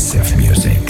progressive music.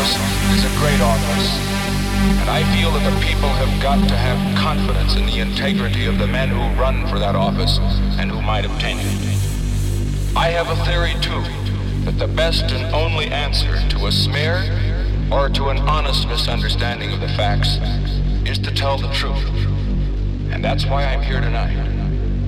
office is a great office. And I feel that the people have got to have confidence in the integrity of the men who run for that office and who might obtain it. I have a theory, too, that the best and only answer to a smear or to an honest misunderstanding of the facts is to tell the truth. And that's why I'm here tonight.